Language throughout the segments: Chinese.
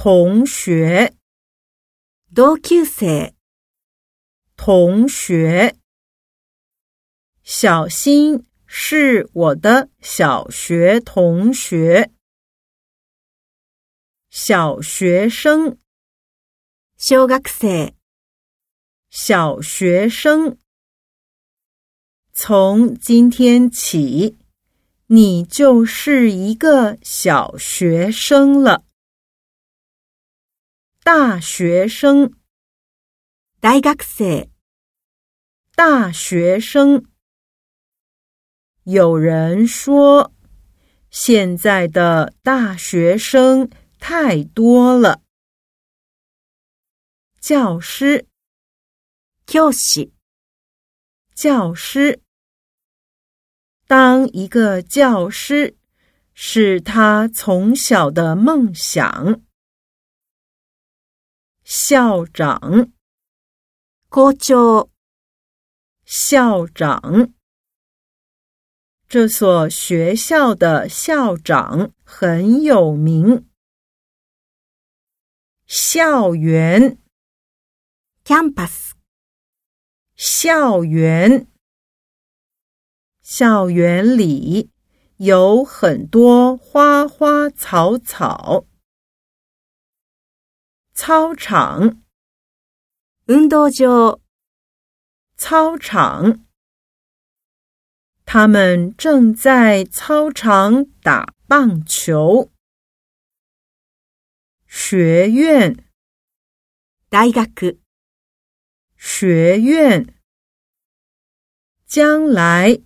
同学，同級生，同学，小新是我的小学同学。小学生，小学生，从今天起，你就是一个小学生了。大学生，大学生，大学生。有人说，现在的大学生太多了。教师，教师，教师。当一个教师是他从小的梦想。校长，校长，校长。这所学校的校长很有名。校园，campus，校园。校园里有很多花花草草。操场，運動場。操场，他们正在操场打棒球。学院，大學，学院。将来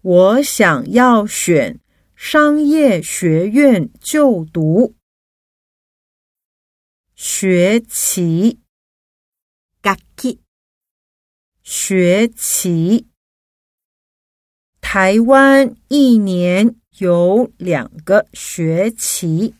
我想要选商业学院就读。学期 g a 学期，台湾一年有两个学期。